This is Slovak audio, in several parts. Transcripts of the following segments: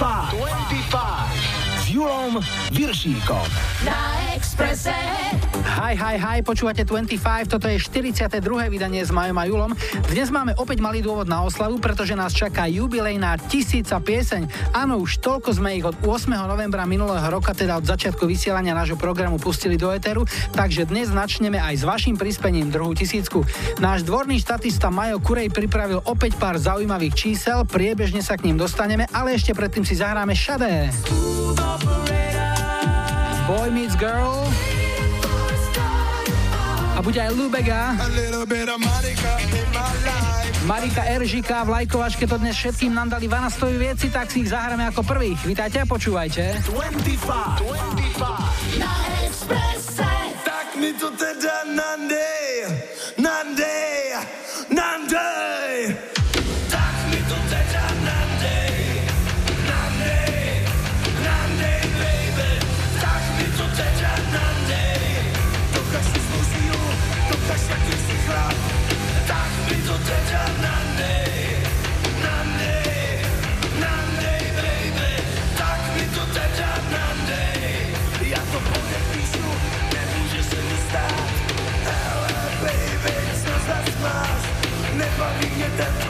25 s Julom Viršíkom. Na Expresse. Hi, hi, hi, počúvate 25, toto je 42. vydanie s Majom a Julom. Dnes máme opäť malý dôvod na oslavu, pretože nás čaká jubilejná tisíca pieseň. Áno, už toľko sme ich od 8. novembra minulého roka, teda od začiatku vysielania nášho programu pustili do Eteru, takže dnes začneme aj s vašim prispením druhú tisícku. Náš dvorný štatista Majo Kurej pripravil opäť pár zaujímavých čísel, priebežne sa k ním dostaneme, ale ešte predtým si zahráme Shade. Boy Meets Girl a bude aj Lubega. Marika Eržika v lajkovačke to dnes všetkým nám dali vanastový vieci, tak si ich zahráme ako prvých. Vítajte a počúvajte. 25, 25. Na Expresse. Tak mi to teda nandej, nandej. that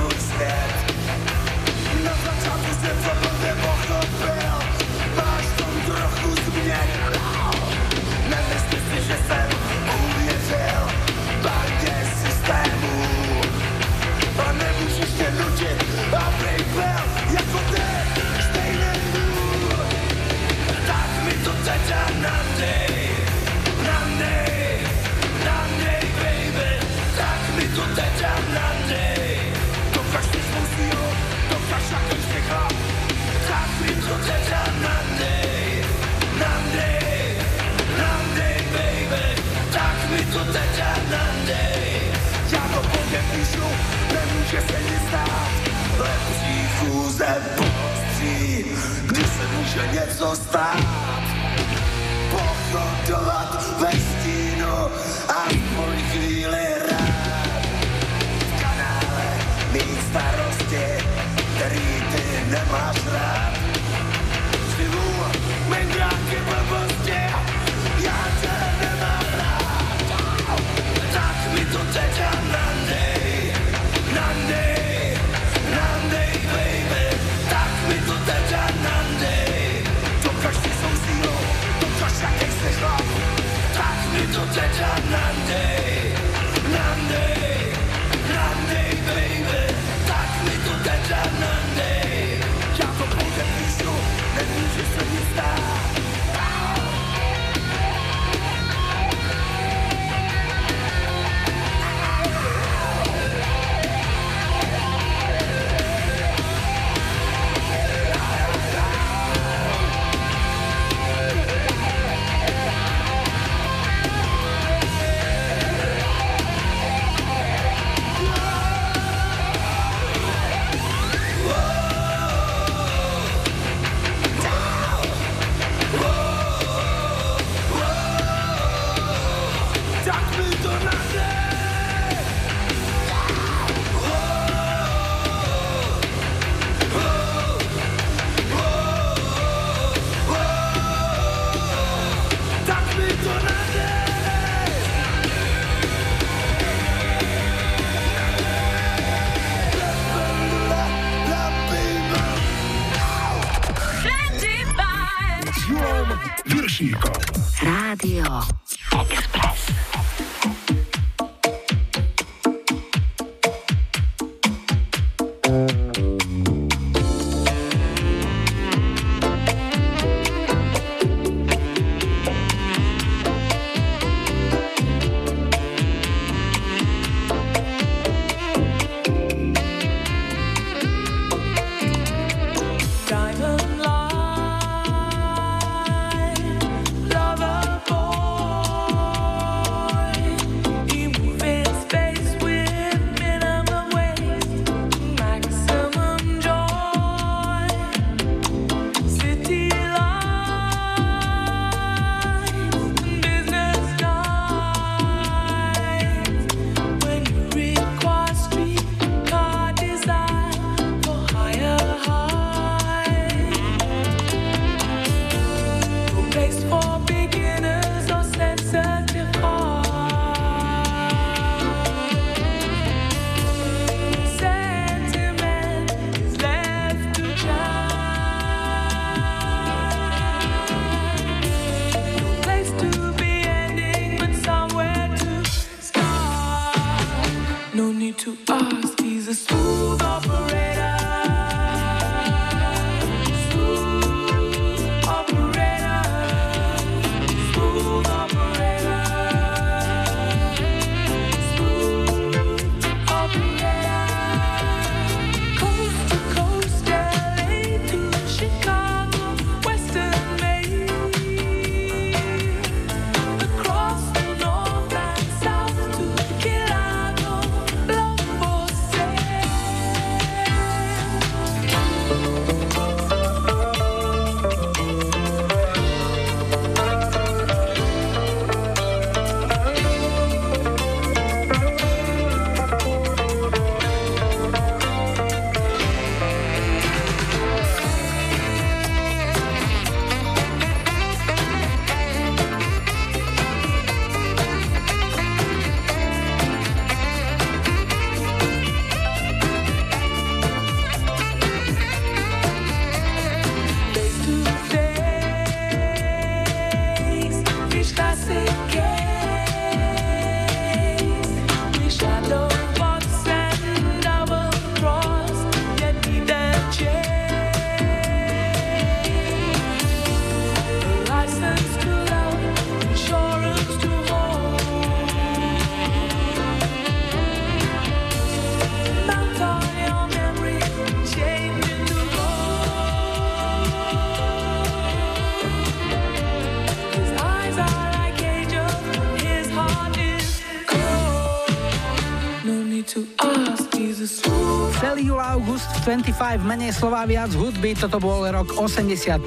postří, když se může něco stát. Pochodovat music. 25, menej slova, viac hudby, toto bol rok 85,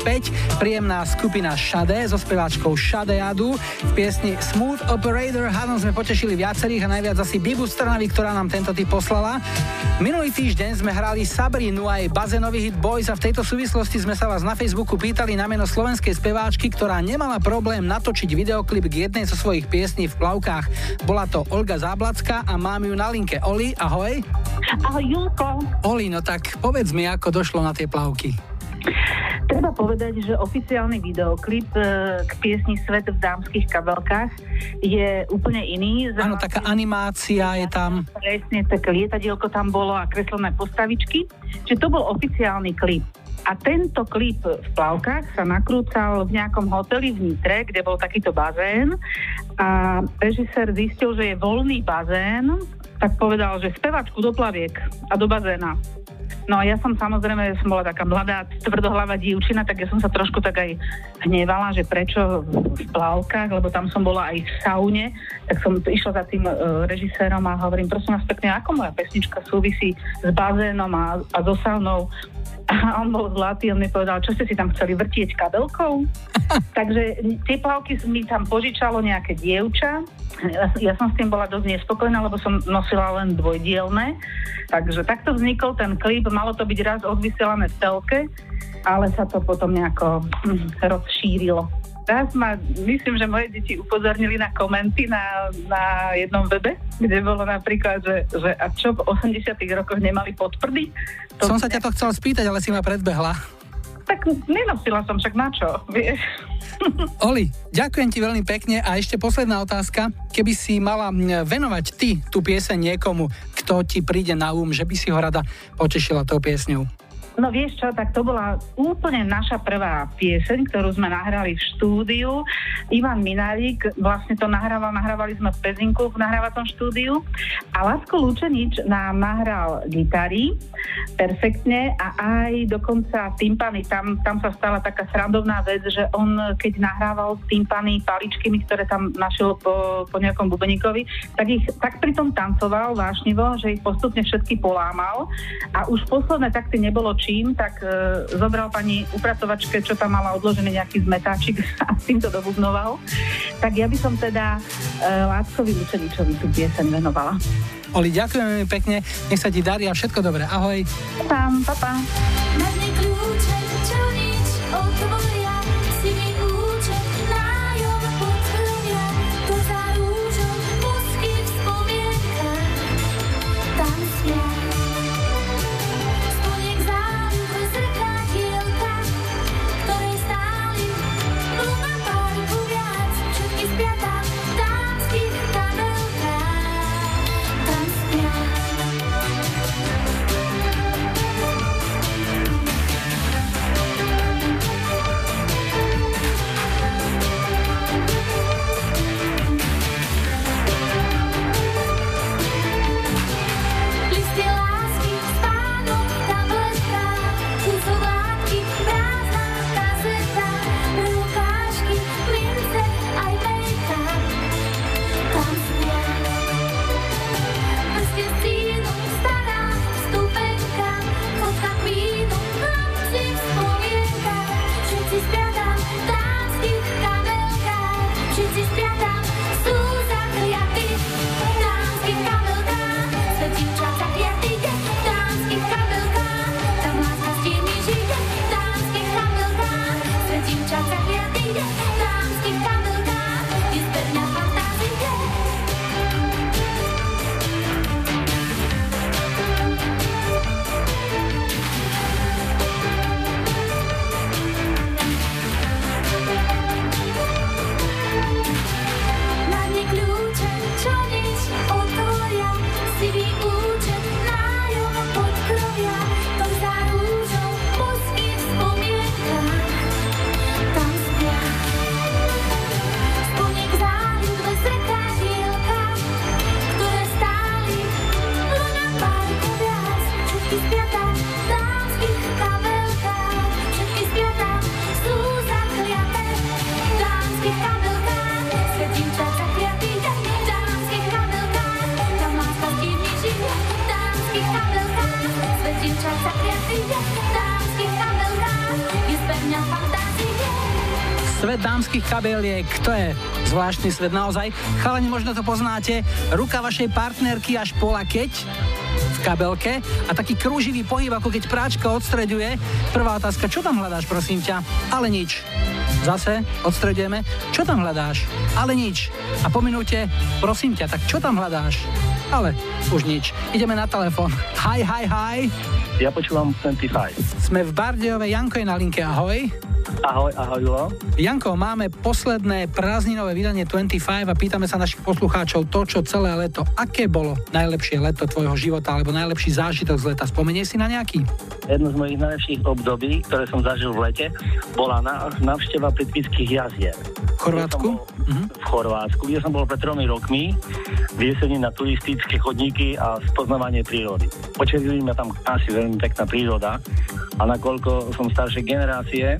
príjemná skupina Shade so speváčkou Adu v piesni Smooth Operator, hádom sme potešili viacerých a najviac asi Bibu Strnavy, ktorá nám tento typ poslala. Minulý týždeň sme hrali Sabrinu aj bazénový hit Boys a v tejto súvislosti sme sa vás na Facebooku pýtali na meno slovenskej speváčky, ktorá nemala problém natočiť videoklip k jednej zo svojich piesní v plavkách. Bola to Olga Záblacka a mám ju na linke. Oli, ahoj. Ahoj, Julko. Oli, no tak povedz mi, ako došlo na tie plavky. Treba povedať, že oficiálny videoklip e, k piesni Svet v dámskych kabelkách je úplne iný. Áno, taká animácia je tam. Presne, také lietadielko tam bolo a kreslené postavičky. Čiže to bol oficiálny klip. A tento klip v plavkách sa nakrúcal v nejakom hoteli v Nitre, kde bol takýto bazén a režisér zistil, že je voľný bazén tak povedal, že spevačku do plaviek a do bazéna. No a ja som samozrejme, som bola taká mladá, tvrdohlava dievčina, tak ja som sa trošku tak aj hnevala, že prečo v plavkách, lebo tam som bola aj v saune, tak som išla za tým uh, režisérom a hovorím, prosím vás pekne, ako moja pesnička súvisí s bazénom a, a so saunou. A on bol zlatý, on mi povedal, čo ste si tam chceli vrtieť kabelkou? Takže tie plavky mi tam požičalo nejaké dievča, ja som s tým bola dosť nespokojná, lebo som nosila len dvojdielne. Takže takto vznikol ten klip, malo to byť raz odvysielané v telke, ale sa to potom nejako hm, rozšírilo. Raz ma, myslím, že moje deti upozornili na komenty na, na jednom webe, kde bolo napríklad, že, že a čo v 80 rokoch nemali podprdy. To Som sa ťa to chcel spýtať, ale si ma predbehla. Tak nenosila som však na čo, vieš. Oli, ďakujem ti veľmi pekne a ešte posledná otázka. Keby si mala venovať ty tú pieseň niekomu, kto ti príde na úm, že by si ho rada potešila tou piesňou? No vieš čo, tak to bola úplne naša prvá pieseň, ktorú sme nahrali v štúdiu. Ivan Minárik vlastne to nahrával, nahrávali sme Pezinku v nahrávacom štúdiu. A Lásko Lučenič nám nahral gitary perfektne a aj dokonca timpany, tam, tam sa stala taká srandovná vec, že on keď nahrával timpany paličkami, ktoré tam našiel po, po nejakom bubeníkovi, tak ich tak pritom tancoval vášnivo, že ich postupne všetky polámal. A už posledné takty nebolo čím, tak e, zobral pani upratovačke, čo tam mala odložený nejaký zmetáčik a s týmto dobubnoval. Tak ja by som teda e, Láckovi Lučeničovi tú pieseň venovala. Oli, ďakujem veľmi pekne, nech sa ti darí a všetko dobré. Ahoj. Tam, papa. Svet dámskych kabeliek, to je zvláštny svet naozaj. Chalani, možno to poznáte. Ruka vašej partnerky až pola keď v kabelke a taký krúživý pohyb, ako keď práčka odstreďuje. Prvá otázka, čo tam hľadáš, prosím ťa? Ale nič. Zase odstredujeme. Čo tam hľadáš? Ale nič. A po minúte, prosím ťa, tak čo tam hľadáš? Ale už nič. Ideme na telefón. Hi, hi, hi. Ja počúvam 25. Sme v Bardejove, Janko je na linke, ahoj. Ahoj, ahoj, Julo. Janko, máme posledné prázdninové vydanie 25 a pýtame sa našich poslucháčov to, čo celé leto. Aké bolo najlepšie leto tvojho života alebo najlepší zážitok z leta? Spomenie si na nejaký? Jedno z mojich najlepších období, ktoré som zažil v lete, bola na, navšteva Plitvických jazier. V Chorvátsku? Uh-huh. V Chorvátsku, kde som bol pred tromi rokmi v jeseni na turistické chodníky a spoznávanie prírody. Počerili ma tam asi veľmi pekná príroda a nakoľko som staršej generácie,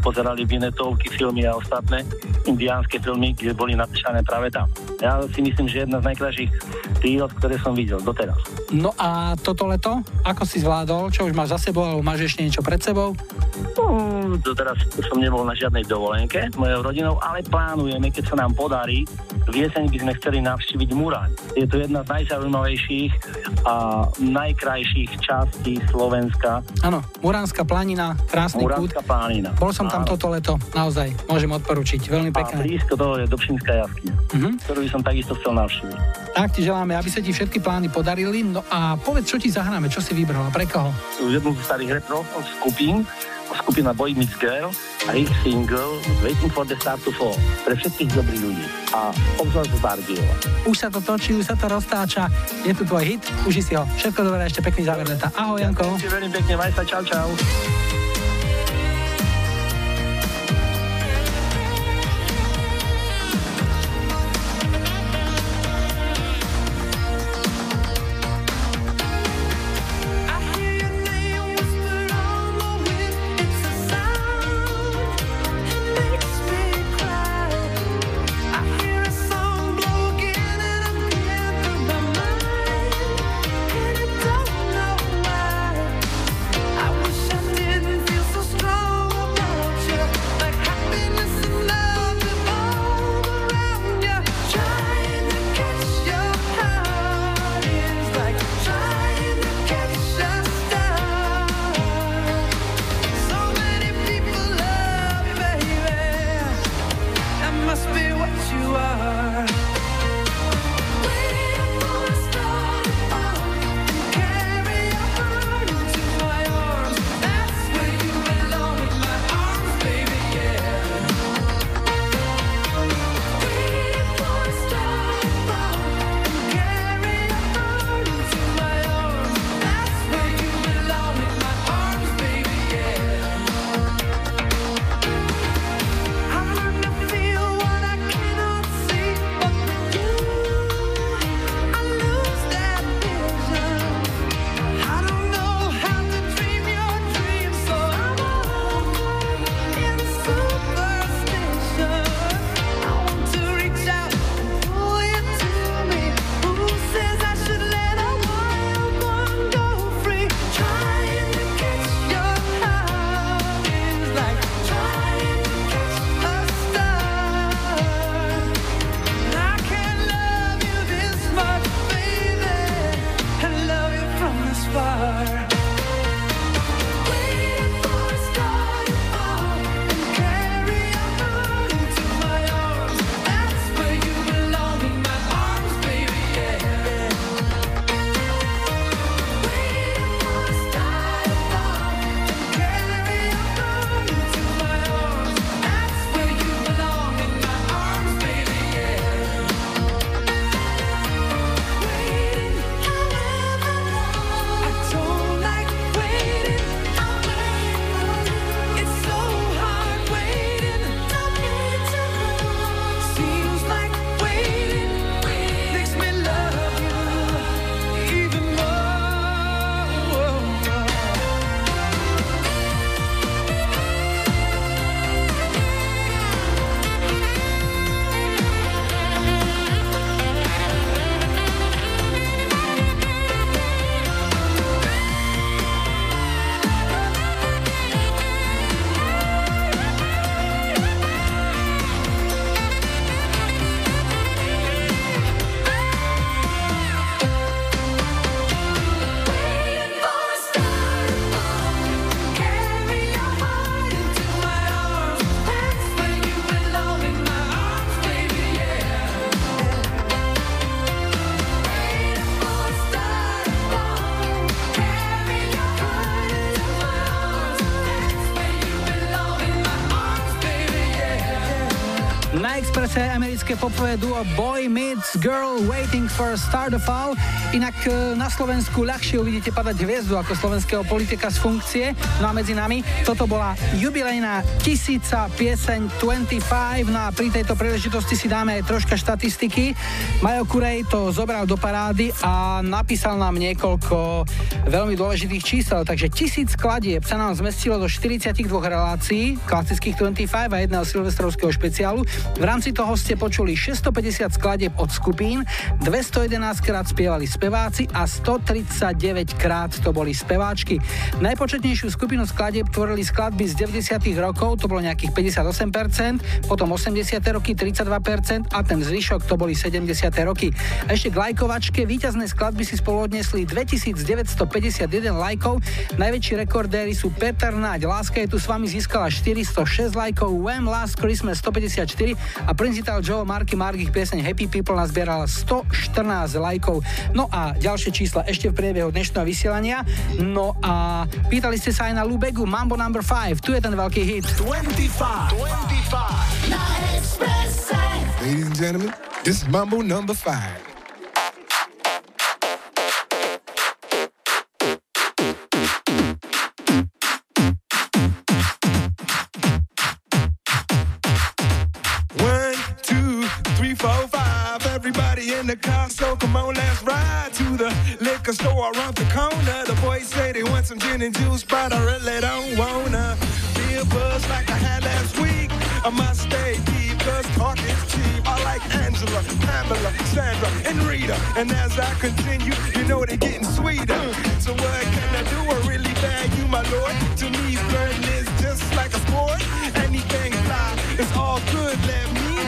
pozerali vinetovky, filmy a ostatné indiánske filmy, kde boli napísané práve tam. Ja si myslím, že jedna z najkrajších prírod, ktoré som videl doteraz. No a toto leto? Ako si zvládol? Čo už máš za sebou, alebo máš ešte niečo pred sebou? No, doteraz som nebol na žiadnej dovolenke s mojou rodinou, ale plánujeme, keď sa nám podarí, v jeseň by sme chceli navštíviť Muraň. Je to jedna z najzaujímavejších a najkrajších častí Slovenska. Áno, Muránska planina, krásny Muránska kút. planina. Bol som tam Áno. toto leto, naozaj, môžem odporučiť, veľmi A pekné. blízko toho je Dobšinská jaskyňa, Mhm. ktorú by som takisto chcel navštíviť. Tak ti želáme, aby sa ti všetky plány podarili. No a povedz, čo ti zahráme, čo si vybral a pre koho? Jednu z starých retro skupín, skupina Boy Meets Girl a ich single Waiting for the Star to Fall pre všetkých dobrých ľudí a obzvlášť z Bardiova. Už sa to točí, už sa to roztáča, je tu tvoj hit, uži si ho. Všetko dobré, ešte pekný záver leta. Ahoj, Janko. Ďakujem veľmi pekne, maj sa, čau, čau. Popové duo Boy Meets Girl Waiting for a Star to Fall, inak e, na Slovensku ľahšie uvidíte padať hviezdu ako slovenského politika z funkcie. No a medzi nami toto bola jubilejná tisíca pieseň 25, no a pri tejto príležitosti si dáme aj troška štatistiky. Majo Kurej to zobral do parády a napísal nám niekoľko veľmi dôležitých čísel, takže tisíc skladieb sa nám zmestilo do 42 relácií, klasických 25 a jedného silvestrovského špeciálu. V rámci toho ste počuli 650 skladieb od skupín, 211 krát spievali speváci a 139 krát to boli speváčky. Najpočetnejšiu skupinu skladieb tvorili skladby z 90 rokov, to bolo nejakých 58%, potom 80 roky 32% a ten zvyšok to boli 70 roky. A ešte k lajkovačke, víťazné skladby si spolu odnesli 2951 lajkov, najväčší rekordéry sú Peter Naď, Láska je tu s vami získala 406 lajkov, Wham! Last Christmas 154 a Principal Joe Marky Mark ich pieseň Happy People nazbieral 114 lajkov. No a ďalšie čísla ešte v priebehu dnešného vysielania. No a pýtali ste sa aj na Lubegu Mambo number 5. Tu je ten veľký hit. 25. 25. Na Expresse. Ladies and gentlemen, this is Mambo number 5. In the car, so come on, let's ride to the liquor store around the corner. The boys say they want some gin and juice, but I really don't wanna be a buzz like I had last week. I must stay deep, cause talk is cheap. I like Angela, Pamela, Sandra, and Rita. And as I continue, you know they're getting sweeter. So what can I do? I really you, my lord. To me, flirting is just like a sport. Anything fly, it's all good. Let me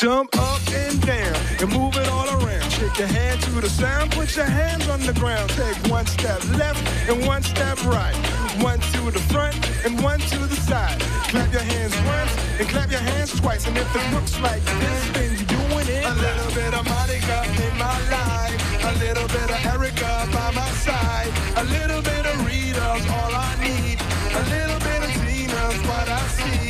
Jump up and down and move it all around. Shake your hand to the sound, put your hands on the ground. Take one step left and one step right. One to the front and one to the side. Clap your hands once and clap your hands twice. And if it looks like this, then you're doing it. A little bit of Monica in my life. A little bit of Erica by my side. A little bit of Rita's all I need. A little bit of Tina's what I see.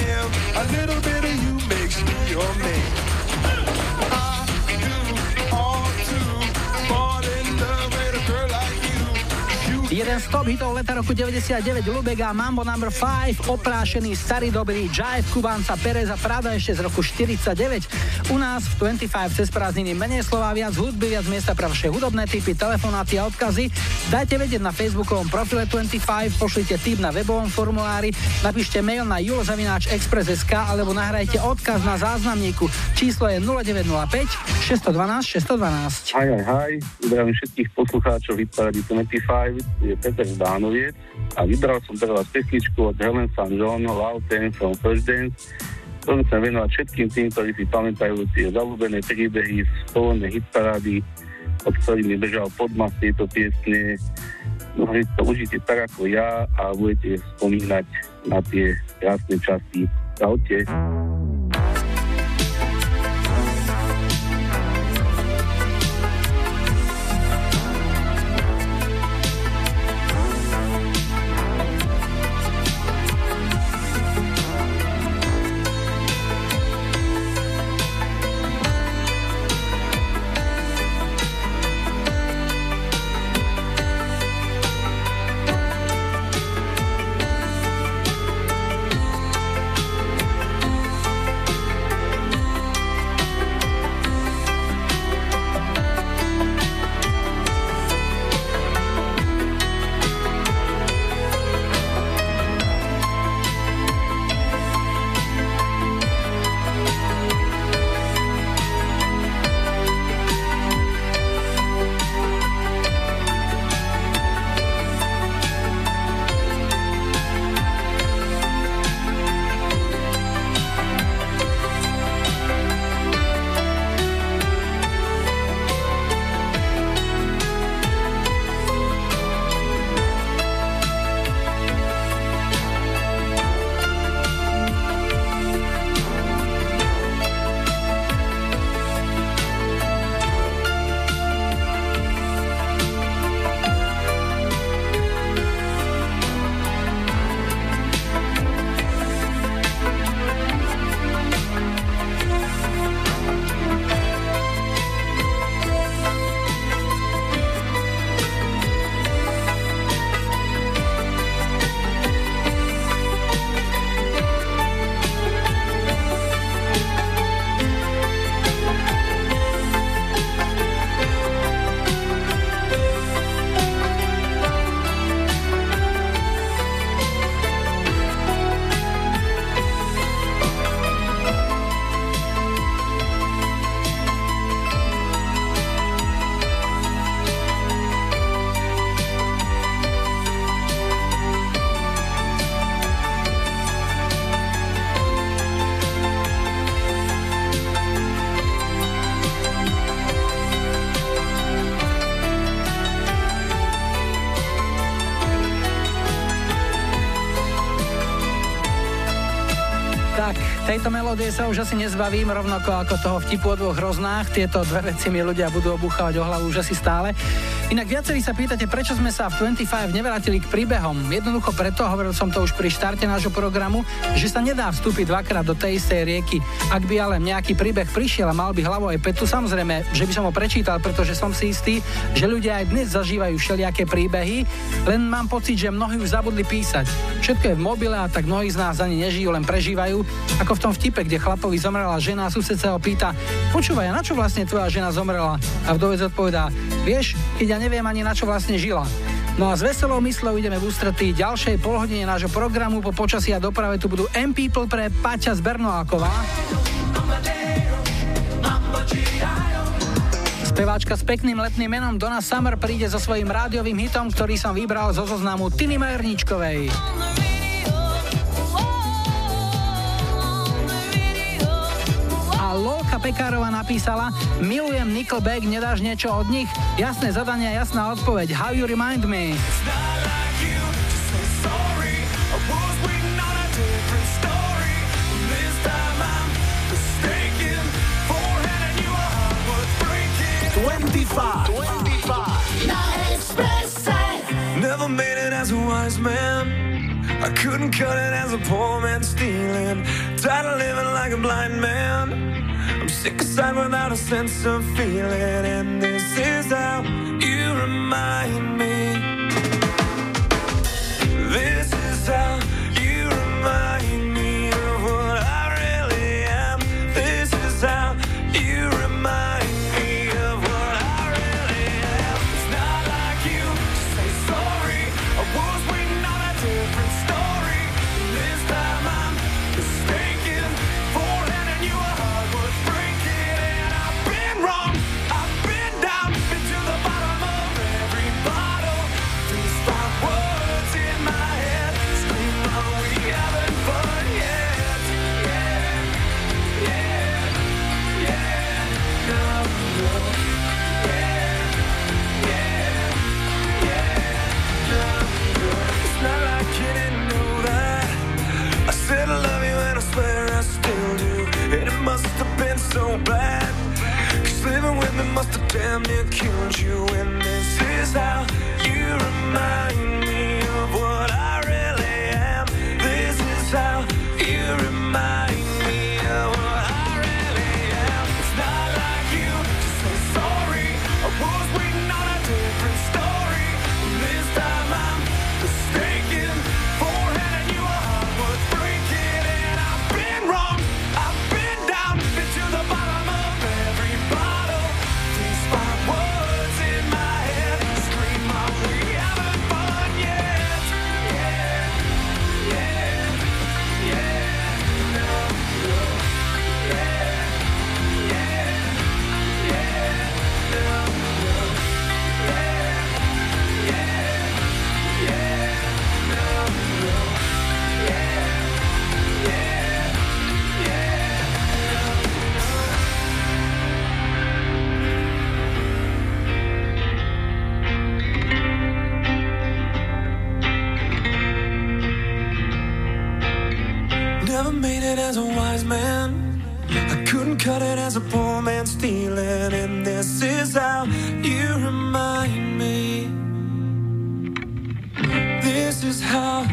Jeden z top hitov leta roku 99 Lubega Mambo No. 5 oprášený starý dobrý Jive Kubanca Pereza Prada ešte z roku 49. U nás v 25 cez prázdniny menej slova, viac hudby, viac miesta pre vaše hudobné typy, telefonáty a odkazy. Dajte vedieť na facebookovom profile 25, pošlite tip na webovom formulári, napíšte mail na julozavináč.express.sk alebo nahrajte odkaz na záznamníku. Číslo je 0905 612 612. Aj, aj, aj. Zdravím všetkých poslucháčov Hitparady 25 je Peter Bánoviec a vybral som pre vás pesničku od Helen St. John Love Dance from First Dance To chcem venovať všetkým tým, ktorí si pamätajú tie zalúbené príbehy z polné hitparády, od ktorými bežal podmas tieto piesne. Mohli to užite tak ako ja a budete spomínať na tie krásne časy. Čaute. Tejto melódie sa už asi nezbavím, rovnako ako toho vtipu o dvoch hroznách. Tieto dve veci mi ľudia budú obuchávať o hlavu už asi stále. Inak viacerí sa pýtate, prečo sme sa v 25 nevrátili k príbehom. Jednoducho preto, hovoril som to už pri štarte nášho programu, že sa nedá vstúpiť dvakrát do tej istej rieky. Ak by ale nejaký príbeh prišiel a mal by hlavu aj petu, samozrejme, že by som ho prečítal, pretože som si istý, že ľudia aj dnes zažívajú všelijaké príbehy, len mám pocit, že mnohí už zabudli písať. Všetko je v mobile a tak mnohí z nás ani nežijú, len prežívajú. Ako v tom vtipe, kde chlapovi zomrela žena a sused sa ho pýta, počúvaj, na čo vlastne tvoja žena zomrela? A vdovec odpovedá, vieš, keď ja neviem ani na čo vlastne žila. No a s veselou myslou ideme v ústretí ďalšej polhodine nášho programu. Po počasí a doprave tu budú M-People pre Paťa z Bernoákova. Speváčka s pekným letným menom Donna Summer príde so svojím rádiovým hitom, ktorý som vybral zo zoznamu Tiny Majerničkovej. Pekárova napísala Milujem Nickelback, nedáš niečo od nich? Jasné zadanie, jasná odpoveď. How you remind me? Never made it as a wise man. I couldn't cut it as a poor man stealing. Tired of living like a blind man. Sick aside without a sense of feeling. And this is how you remind me. were bad. Cause living with me must have damn near killed you. And this is how you remind me. cut it as a poor man's feeling, and this is how you remind me. This is how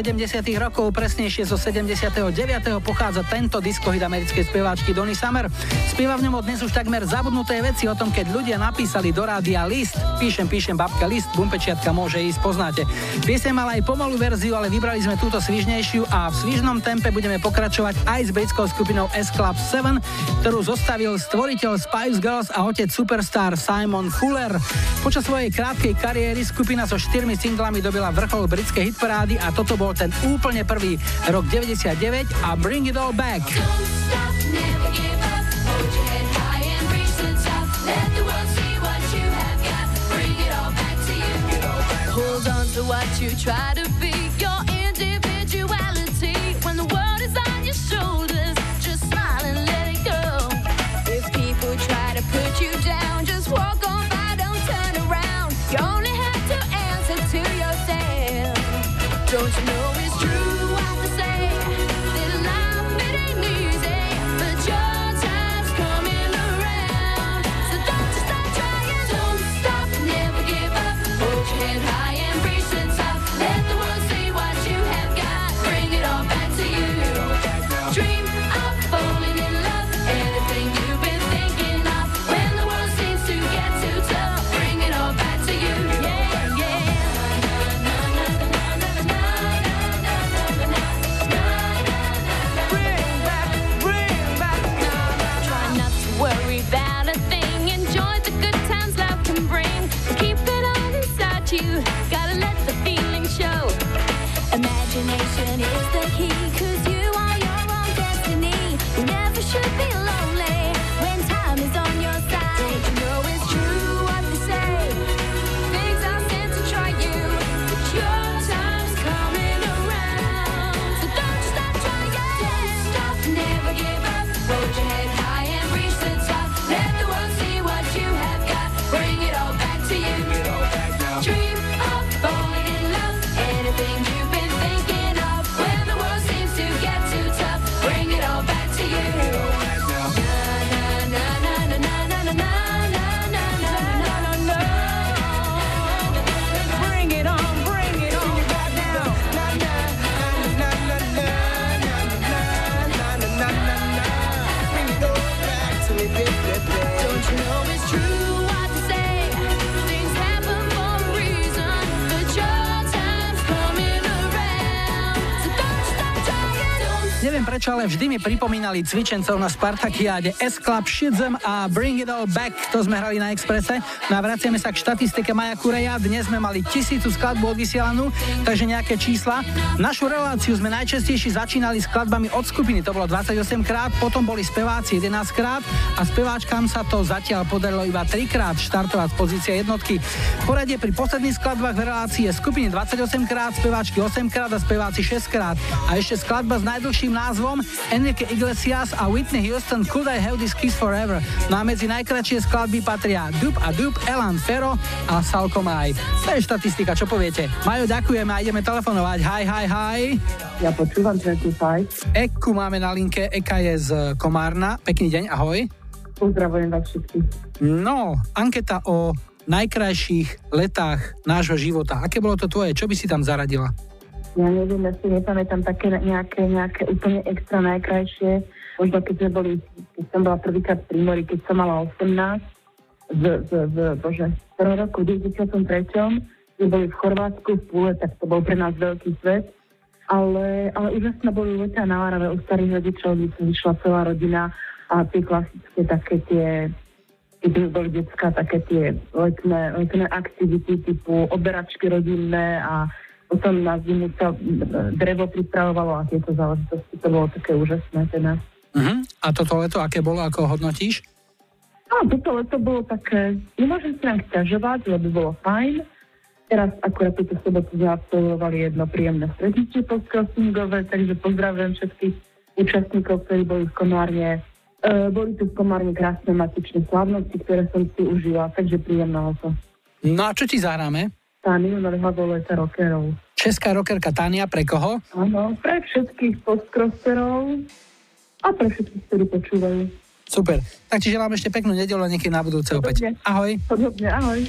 70. rokov, presnejšie zo 79. pochádza tento diskohit americkej speváčky Donny Summer. Spieva v ňom dnes už takmer zabudnuté veci o tom, keď ľudia napísali do rádia list. Píšem, píšem, babka, list, bumpečiatka môže ísť, poznáte. Piesem mala aj pomalú verziu, ale vybrali sme túto svižnejšiu a v svižnom tempe budeme pokračovať aj s britskou skupinou S Club 7, ktorú zostavil stvoriteľ Spice Girls a otec superstar Simon Fuller. Počas svojej krátkej kariéry skupina so štyrmi singlami dobila vrchol britskej hitparády a toto bol ten úplne prvý rok 99 a Bring It All Back. Hold on what you try to be. Your individuality prečo, ale vždy mi pripomínali cvičencov na Spartakiáde S-Club, Shitzem a Bring It All Back. To sme hrali na Exprese. No a vraciame sa k štatistike Maja Kureja. Dnes sme mali tisícu skladbu odvysielanú, takže nejaké čísla. Našu reláciu sme najčastejšie začínali skladbami od skupiny, to bolo 28 krát, potom boli speváci 11 krát a speváčkám sa to zatiaľ podarilo iba 3 krát štartovať z pozície jednotky. Poradie pri posledných skladbách v relácii je skupiny 28 krát, speváčky 8 krát a speváci 6 krát. A ešte skladba s najdlhším dnešním názvom Enrique Iglesias a Whitney Houston Could I Have This Kiss Forever. No a medzi najkračšie skladby patria Dub a Dub, Elan Ferro a Salko Maj. To je štatistika, čo poviete? Majo, ďakujeme a ideme telefonovať. Hi, hi, hi. Ja počúvam 25. Eku máme na linke, Eka je z Komárna. Pekný deň, ahoj. Pozdravujem vás všetkých. No, anketa o najkrajších letách nášho života. Aké bolo to tvoje? Čo by si tam zaradila? Ja neviem, ja si nepamätám také nejaké, nejaké úplne extra najkrajšie. Možno keď sme boli, keď som bola prvýkrát pri mori, keď som mala 18, v, v, v, bože, v roku 93. sme boli v Chorvátsku v Púle, tak to bol pre nás veľký svet. Ale, ale úžasné boli na Arave u starých rodičov, kde som vyšla celá rodina a tie klasické také tie keď boli detská, také tie letné, letné aktivity typu oberačky rodinné a potom na zimu sa drevo pripravovalo a tieto záležitosti. To bolo také úžasné teda. Uh-huh. A toto leto aké bolo, ako hodnotíš? No, toto leto bolo také, nemôžem sa nám stiažovať, lebo bolo fajn. Teraz akurát túto sobotu sme absolvovali jedno príjemné stretnutie podcastingové, takže pozdravujem všetkých účastníkov, ktorí boli v Komárne. E, boli tu v Komárne krásne matičné slavnosti, ktoré som si užila, takže príjemného to. No a čo ti zahráme? Tániu Nalhavoveta rockerov. Česká rockerka Tánia, pre koho? Áno, pre všetkých postcrosserov a pre všetkých, ktorí počúvajú. Super. Tak ti želám ešte peknú nedelu a niekedy na budúce opäť. Ahoj. Podobne, ahoj.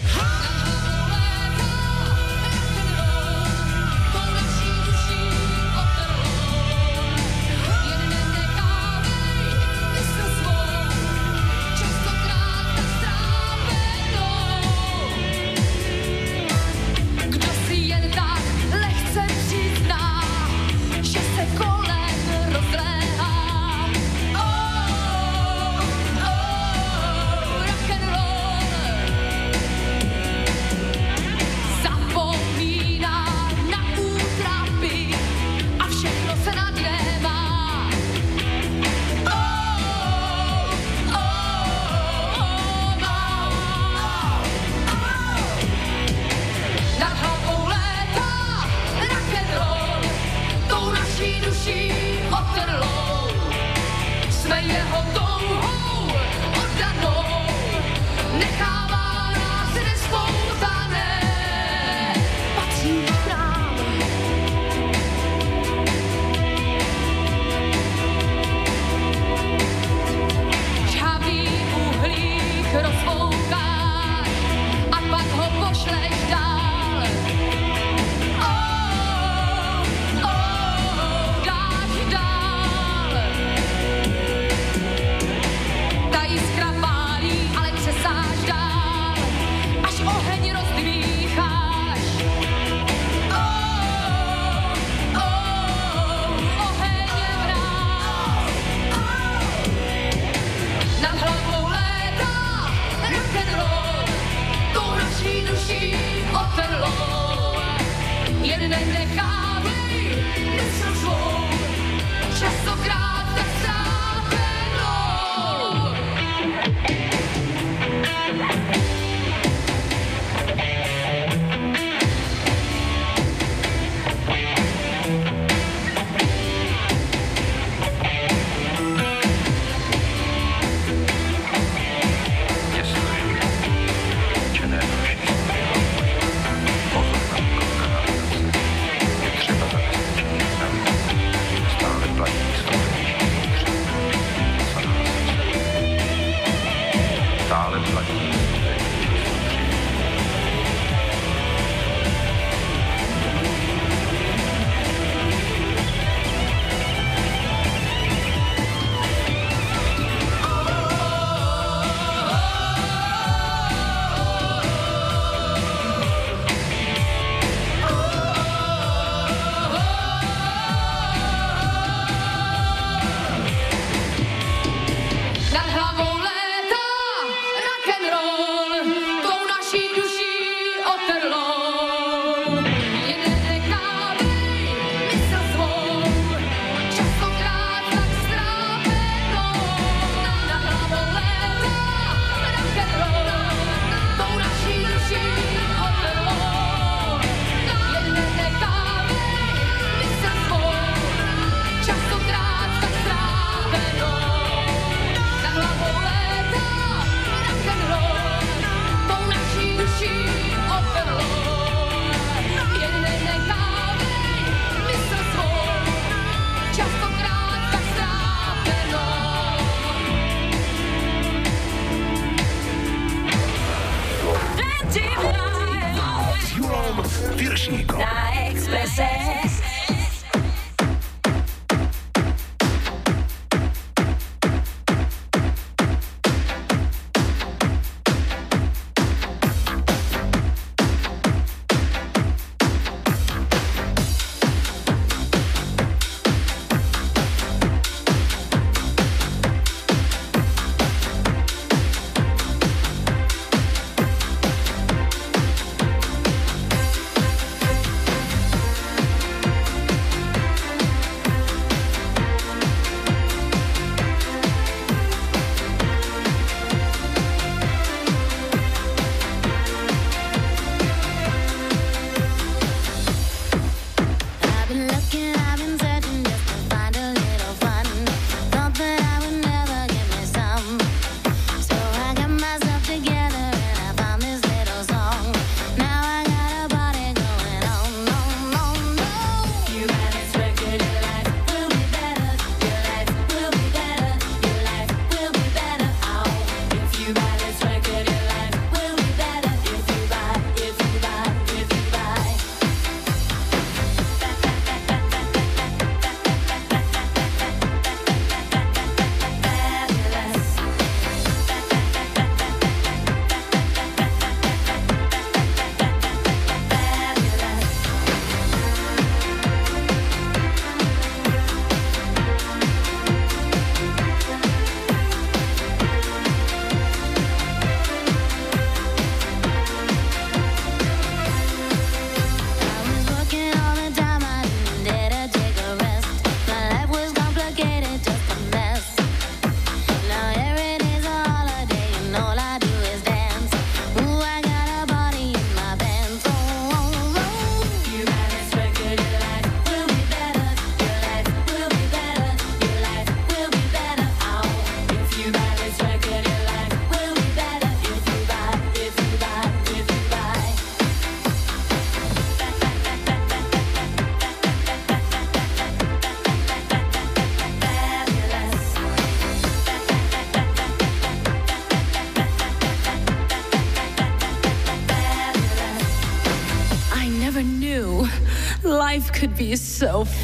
Could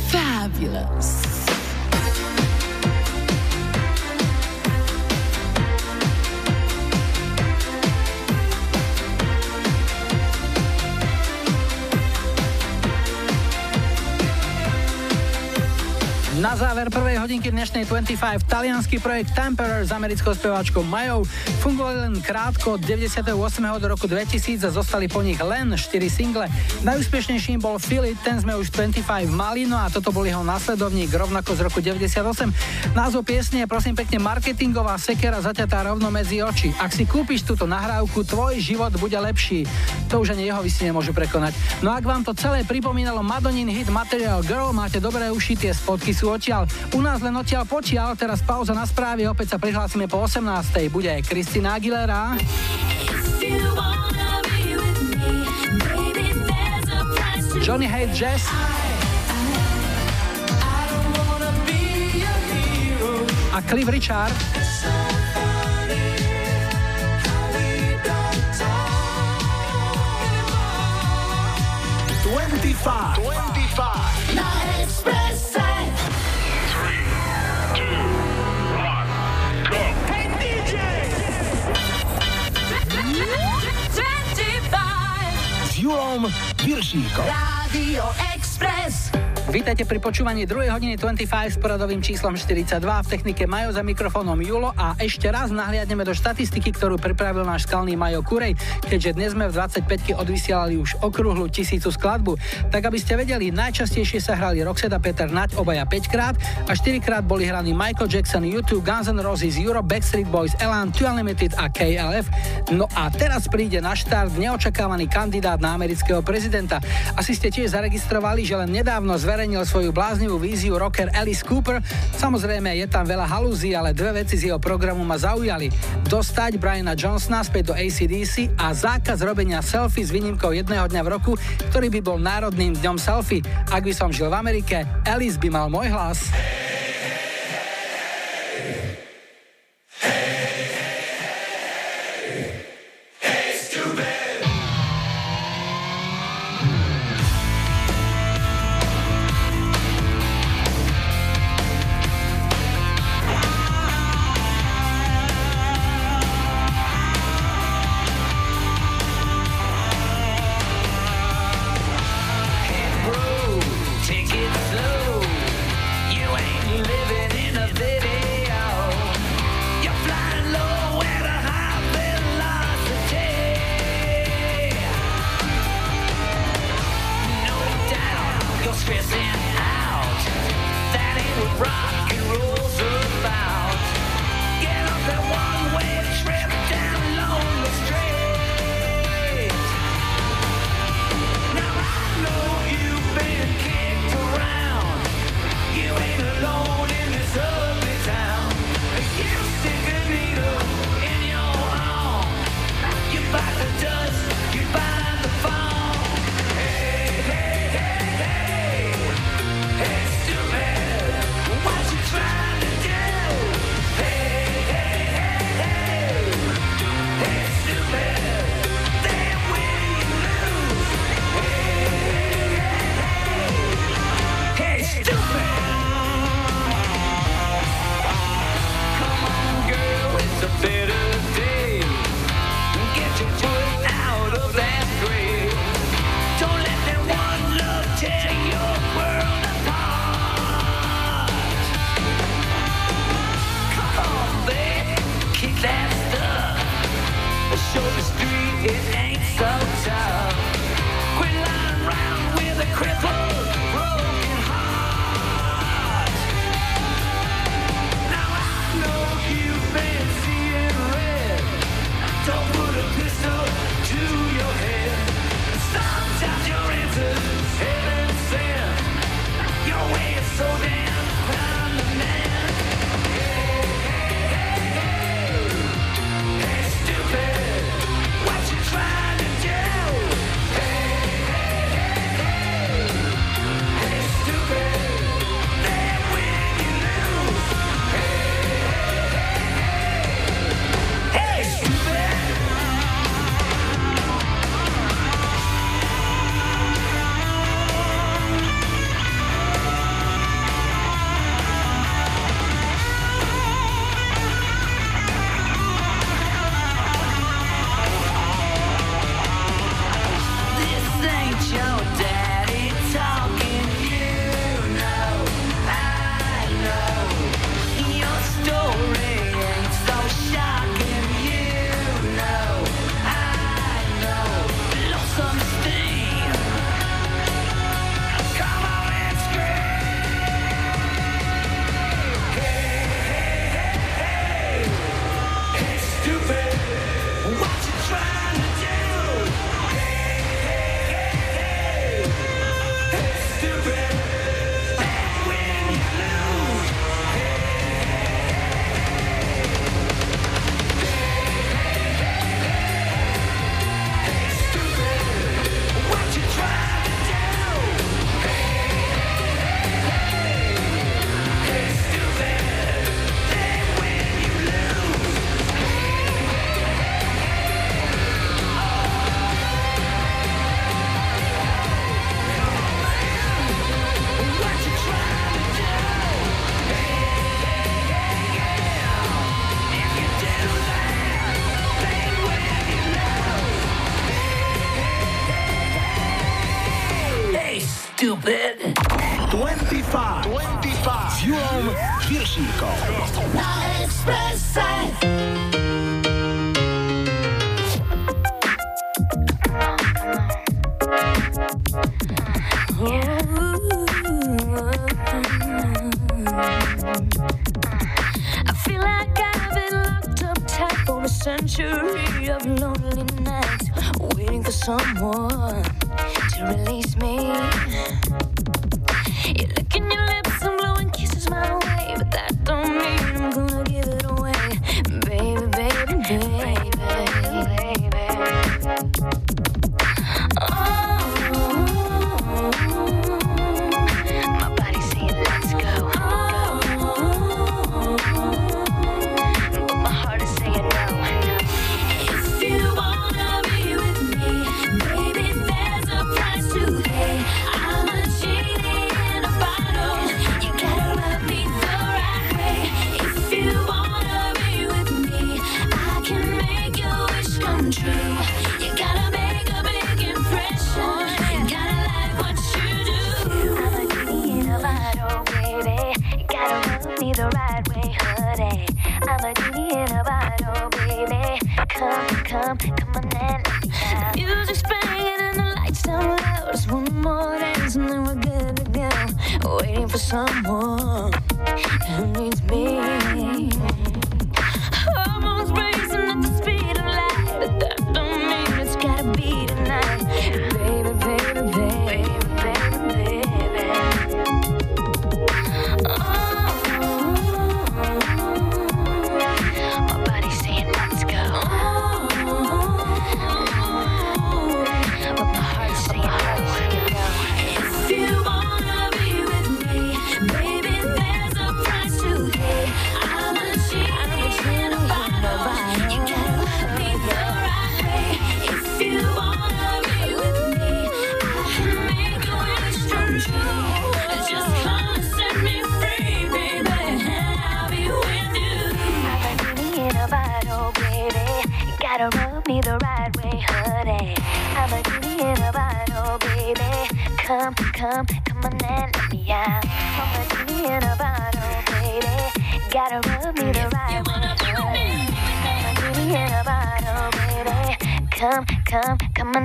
hodinky dnešnej 25 talianský projekt Temperer s americkou speváčkou Majou fungovali len krátko od 98. do roku 2000 a zostali po nich len 4 single. Najúspešnejším bol Philly, ten sme už 25 mali, no a toto bol jeho následovník rovnako z roku 98. Názov piesne je prosím pekne marketingová sekera zaťatá rovno medzi oči. Ak si kúpiš túto nahrávku, tvoj život bude lepší. To už ani jeho si nemôžu prekonať. No ak vám to celé pripomínalo Madonin hit Material Girl, máte dobré uši, tie spotky sú odtiaľ. U nás len odtiaľ počiaľ, teraz pauza na správy, opäť sa prihlásime po 18. Bude Kristina Aguilera. Johnny Hate Jazz. A Cliff Richard. 25. 25. Julom Viršíkom. Express. Vítajte pri počúvaní 2. hodiny 25 s poradovým číslom 42. V technike Majo za mikrofónom Julo a ešte raz nahliadneme do štatistiky, ktorú pripravil náš skalný Majo Kurej, keďže dnes sme v 25 odvysielali už okrúhlu tisícu skladbu. Tak aby ste vedeli, najčastejšie sa hrali Roxeda Peter Nať obaja 5 krát a 4 krát boli hraní Michael Jackson, U2, Guns N' Roses, Europe, Backstreet Boys, Elan, Two Unlimited a KLF. No a teraz príde na štart neočakávaný kandidát na amerického prezidenta. Asi ste tiež zaregistrovali, že len nedávno zverejnil svoju bláznivú víziu rocker Alice Cooper. Samozrejme, je tam veľa halúzí, ale dve veci z jeho programu ma zaujali. Dostať Briana Johnsona späť do ACDC a zákaz robenia selfie s výnimkou jedného dňa v roku, ktorý by bol národným dňom selfie. Ak by som žil v Amerike, Alice by mal môj hlas. Take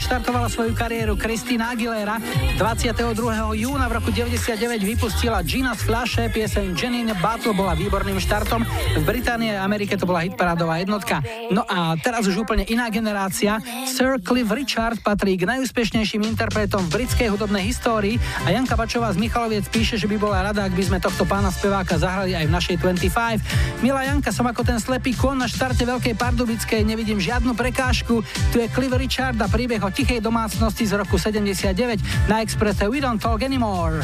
odštartovala svoju kariéru Kristina Aguilera. 22. júna v roku 99 vypustila Gina z fľaše, pieseň Janine Battle bola výborným štartom. V Británii a Amerike to bola hitparádová jednotka. No a teraz už úplne iná generácia. Sir Cliff Richard patrí k najúspešnejším interpretom v britskej hudobnej histórii a Janka Bačová z Michaloviec píše, že by bola rada, ak by sme tohto pána speváka zahrali aj v našej 25. Milá Janka, som ako ten slepý kon na štarte Veľkej Pardubickej, nevidím žiadnu prekážku. Tu je Cliff Richard a príbeh o tichej domácnosti z roku 79 na Expresse We Don't Talk Anymore.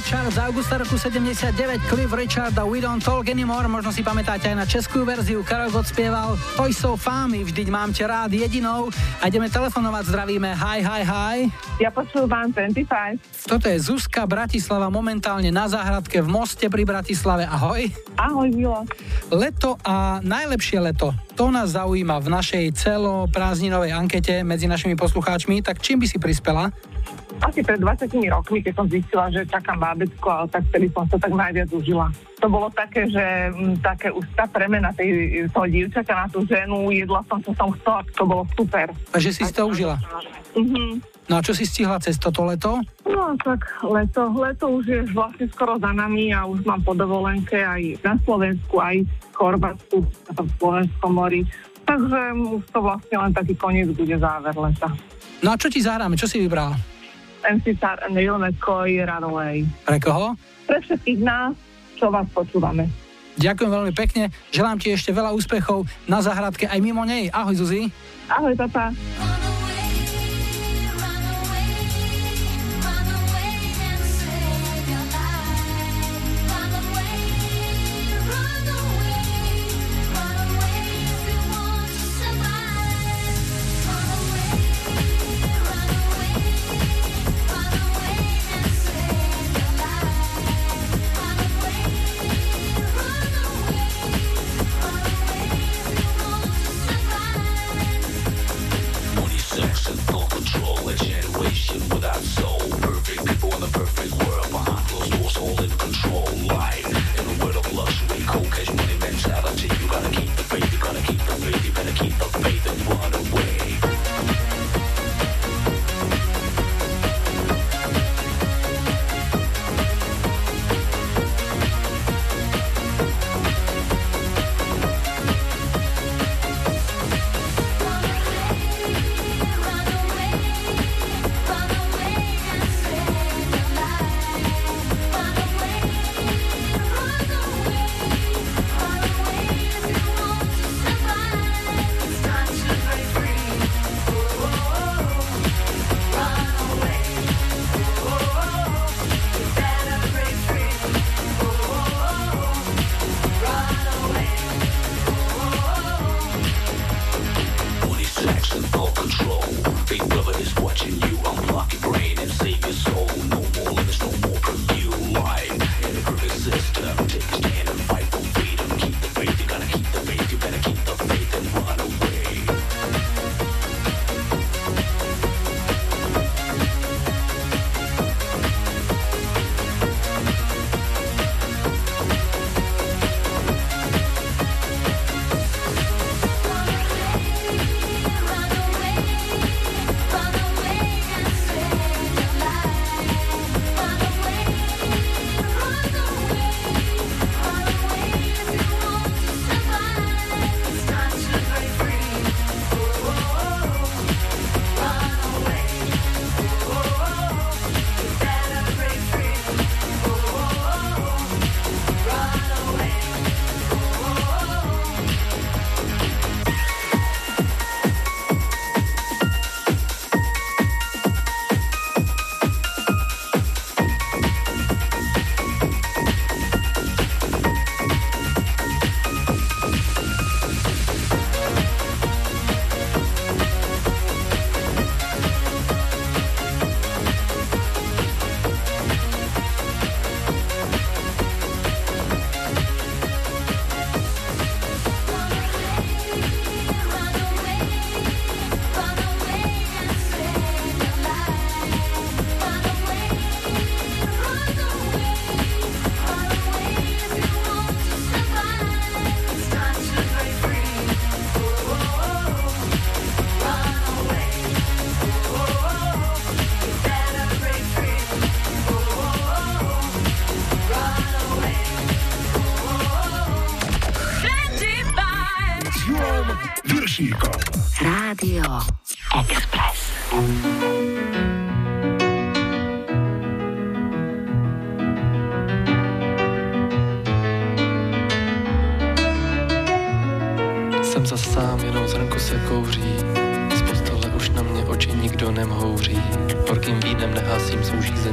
Chart z augusta roku 79, Cliff Richard a We Don't Talk Anymore. Možno si pamätáte aj na českú verziu. Karol Gott spieval Toj so fámy, vždyť mám ťa rád jedinou. A ideme telefonovať, zdravíme. Hi, hi, hi. Ja počúvam 25. Toto je Zuzka Bratislava momentálne na záhradke v Moste pri Bratislave. Ahoj. Ahoj, Milo. Leto a najlepšie leto. To nás zaujíma v našej celoprázdninovej ankete medzi našimi poslucháčmi. Tak čím by si prispela? Asi pred 20 rokmi, keď som zistila, že čakám bábecko, ale tak vtedy som to tak najviac užila. To bolo také, že m, také už tá premena tej, toho dievčaťa na tú ženu, jedla som, čo som chcela, to bolo super. Takže si si to užila. Mhm. No a čo si stihla cez toto leto? No tak leto, leto už je vlastne skoro za nami a už mám po dovolenke aj na Slovensku, aj v Chorvátsku, tom Slovenskom mori. Takže už to vlastne len taký koniec bude záver leta. No a čo ti zahráme? Čo si vybral? MC Star and Neil McCoy Runaway. Pre koho? Pre všetkých nás, čo vás počúvame. Ďakujem veľmi pekne. Želám ti ešte veľa úspechov na záhradke aj mimo nej. Ahoj Zuzi. Ahoj, papa.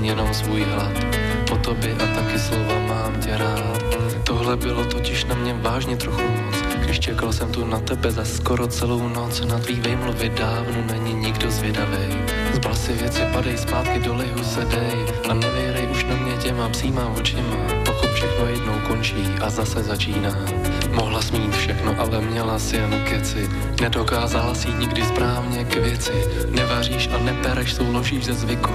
Jenom svůj hlad. Po tobě a taky slova mám tě rád. Tohle bylo totiž na mě vážně trochu moc. Když čekal jsem tu na tebe za skoro celou noc, na tvý vejmluvy dávno není nikdo zvědavej. Zbal si věci, padej zpátky do lihu, sedej a nevěrej už na mě těma psíma očima. Pochop, všechno jednou končí a zase začíná. Mohla smít všechno, ale měla si jen keci. Nedokázala si nikdy správně k věci. Nevaříš a nepereš, souložíš ze zvyku.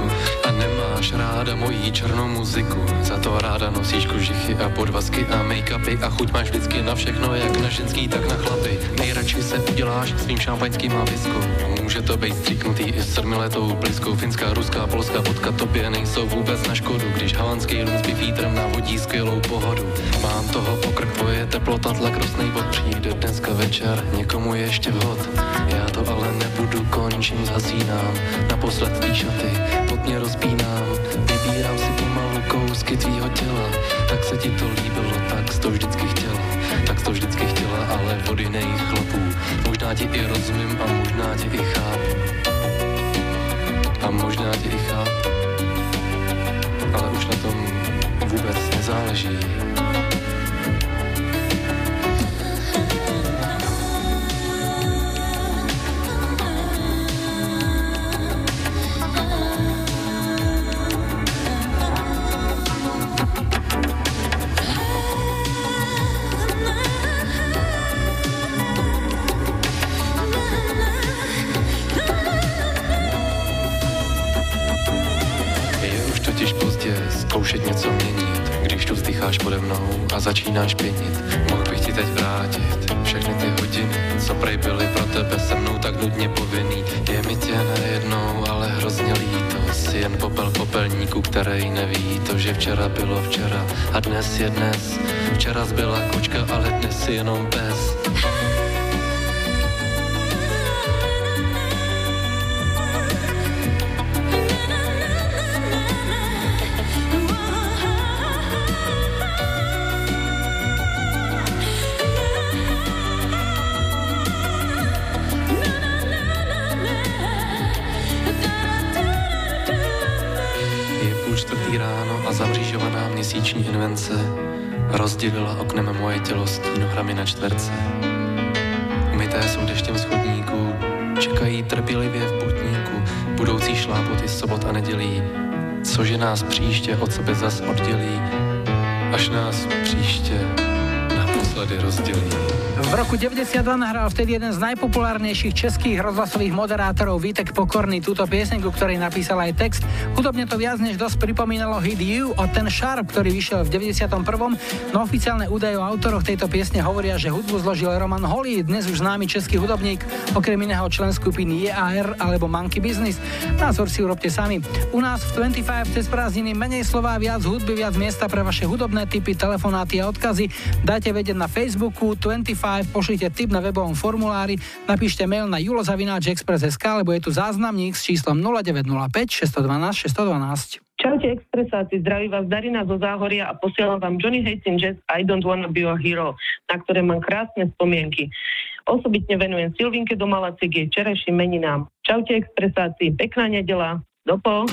A nemáš ráda mojí černou muziku. Za to ráda nosíš kožichy a podvazky a make-upy. A chuť máš vždycky na všechno, jak na ženský, tak na chlapy. Nejradši se uděláš svým šampaňským a. Může to být stříknutý i s sedmiletou blízkou. Finská, ruská, polská vodka tobě nejsou vůbec na škodu. Když havanský lům s bifítrem navodí skvělou pohodu. Mám toho pokrk, tvoje teplota, tlak rostnej bod přijde dneska večer, někomu ještě vhod. Já to ale nebudu, končím, zhasínám. Naposled tvý šaty, pod mě rozpínám. Vybírám si pomalu kousky tvýho těla. Tak se ti to líbilo, tak to vždycky chtěla. Tak to vždycky chtěla, ale od jiných chlapů. Možná ti i rozumím a možná tě i chápu. A možná tě i chápu. Ale už na tom vůbec nezáleží. A dnes je dnes. Včera zbyla kočka, ale dnes je jenom pes. Na čtverce. Umyté jsou deštěm schodníků, čekají trpělivě v putníku budoucí šlápoty sobot a nedělí, cože nás příště od sebe zas oddělí, až nás příště naposledy rozdělí. V roku 92 nahral vtedy jeden z najpopulárnejších českých rozhlasových moderátorov Vítek Pokorný túto pieseň, ku ktorej napísal aj text. Hudobne to viac než dosť pripomínalo hit You od ten Sharp, ktorý vyšiel v 91. No oficiálne údaje o autoroch tejto piesne hovoria, že hudbu zložil Roman Holly, dnes už známy český hudobník, okrem iného člen skupiny JAR alebo Monkey Business. Názor si urobte sami. U nás v 25 cez prázdniny menej slova, viac hudby, viac miesta pre vaše hudobné typy, telefonáty a odkazy. Dajte vedieť na Facebooku 25, pošlite tip na webovom formulári, napíšte mail na julozavináčexpress.sk, alebo je tu záznamník s číslom 0905 612 612. Čaute expresáci, zdraví vás Darina zo Záhoria a posielam vám Johnny Hates in Jazz I Don't Wanna Be a Hero, na ktoré mám krásne spomienky. Osobitne venujem Silvinke do Malacik jej včerajším meninám. Čaute expresáci, pekná nedela, dopo.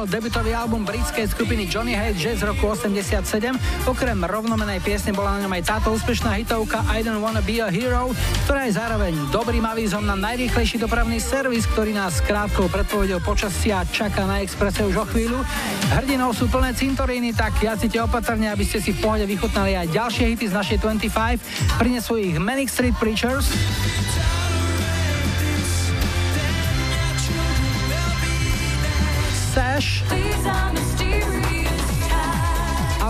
Volal debutový album britskej skupiny Johnny Hate Jazz z roku 87. Okrem rovnomenej piesne bola na ňom aj táto úspešná hitovka I Don't Wanna Be a Hero, ktorá je zároveň dobrým avízom na najrýchlejší dopravný servis, ktorý nás s krátkou predpovedou počasia čaká na Expresse už o chvíľu. Hrdinou sú plné cintoríny, tak jazdite opatrne, aby ste si v pohode vychutnali aj ďalšie hity z našej 25. Prinesú ich Manic Street Preachers,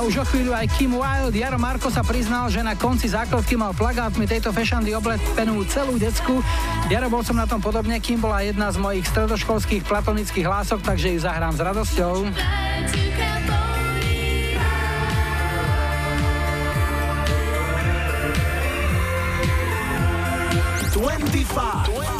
a už o chvíľu aj Kim Wilde. Jaro Marko sa priznal, že na konci základky mal plagátmi tejto fešandy oblepenú celú decku. Jaro, bol som na tom podobne, kým bola jedna z mojich stredoškolských platonických hlások, takže ju zahrám s radosťou. 25.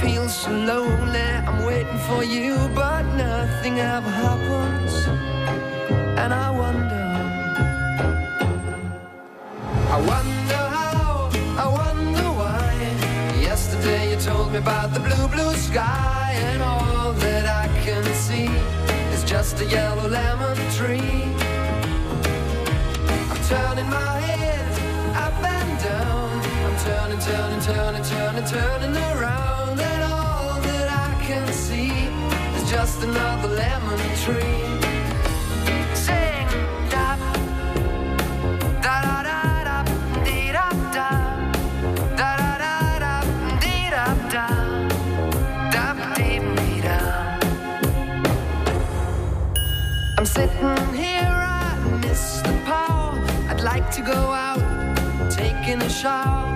Feel so lonely, I'm waiting for you, but nothing ever happens. And I wonder. I wonder how, I wonder why. Yesterday you told me about the blue, blue sky, and all that I can see is just a yellow lemon tree. I'm turning my head turning, turning, turning, turning, turning around, and all that I can see is just another lemon tree. Sing, da, da da da dee da da, da da da dee da da, da dee da. I'm sitting here, I miss the power. I'd like to go out, taking a shower,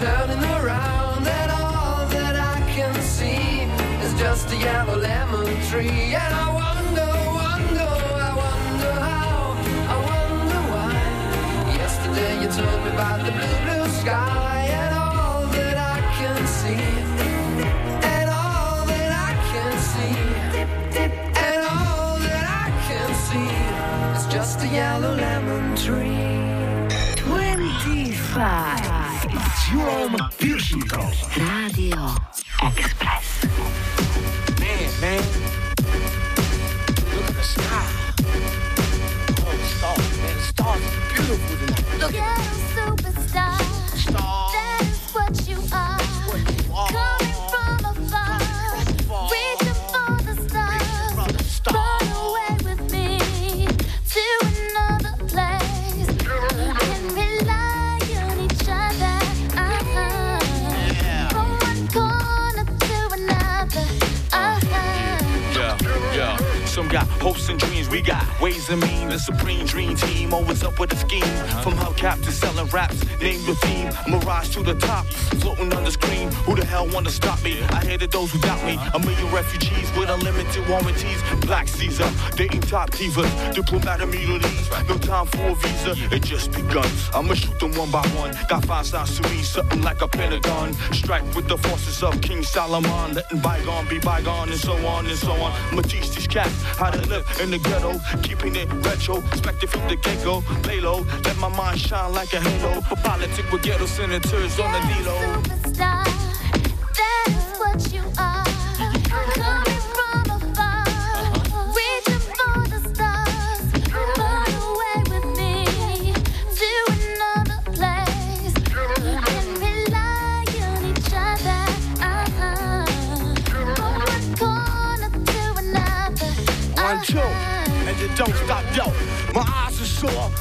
turning, around. And all that I can see is just a yellow lemon tree. And I wonder, wonder, I wonder how, I wonder why. Yesterday you told me about the blue, blue sky. And all that I can see. And all that I can see. And all that I can see is just a yellow lemon tree. 25 s Julom Piršíkom. Radio Express. Man, man. Look at the sky. Oh, the stars, man. The stars are beautiful tonight. Look at them. Hopes and dreams, we got ways and means. The supreme dream team, always up with a scheme. Uh-huh. From hubcap to selling raps, name your theme. Mirage to the top, floating on the screen. Who the hell wanna stop me? I hated those who doubt me. Uh-huh. A million refugees with unlimited warranties. Black Caesar, dating top divas, diplomatic immunities. No time for a visa, it just begun. I'ma shoot them one by one. Got five stars to me, something like a pentagon. Strike with the forces of King Solomon, letting bygone be bygone, and so on and so on. I'ma teach these cats how to live in the ghetto, keeping it retro. Expected from the get go, lay let my mind shine like a halo. For politics with ghetto senators on the Nilo. sure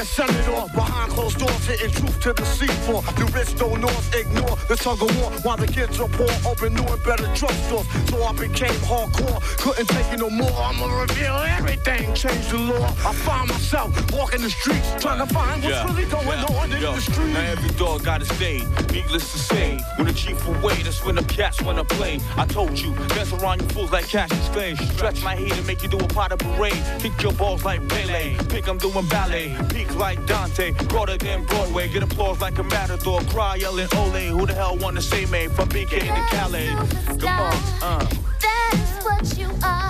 one, two, and you don't stop, yo. My eyes are sore, being to send it off behind closed doors, hitting truth to the C4. The rich don't north ignore the tug of war while the kids are poor. Open new and better drugstores, so I became hardcore. Couldn't take it no more. I'ma reveal everything, change the law. I find myself walking the streets, trying to find what's really going on in Yo, the street. Now every dog gotta stay. Needless to say, when the chief away, that's when the cats wanna play. I told you, dance around you fools like Cassius Clay. Stretch my heat and make you do a pot of parade. Kick your balls like Pele. Pick I'm doing ballet. Peak like Dante. Broader than Broadway. Get applause like a matador. Cry yelling Ole. Who the hell wanna say me from BK to Calais? Come on, uh. That's what you are.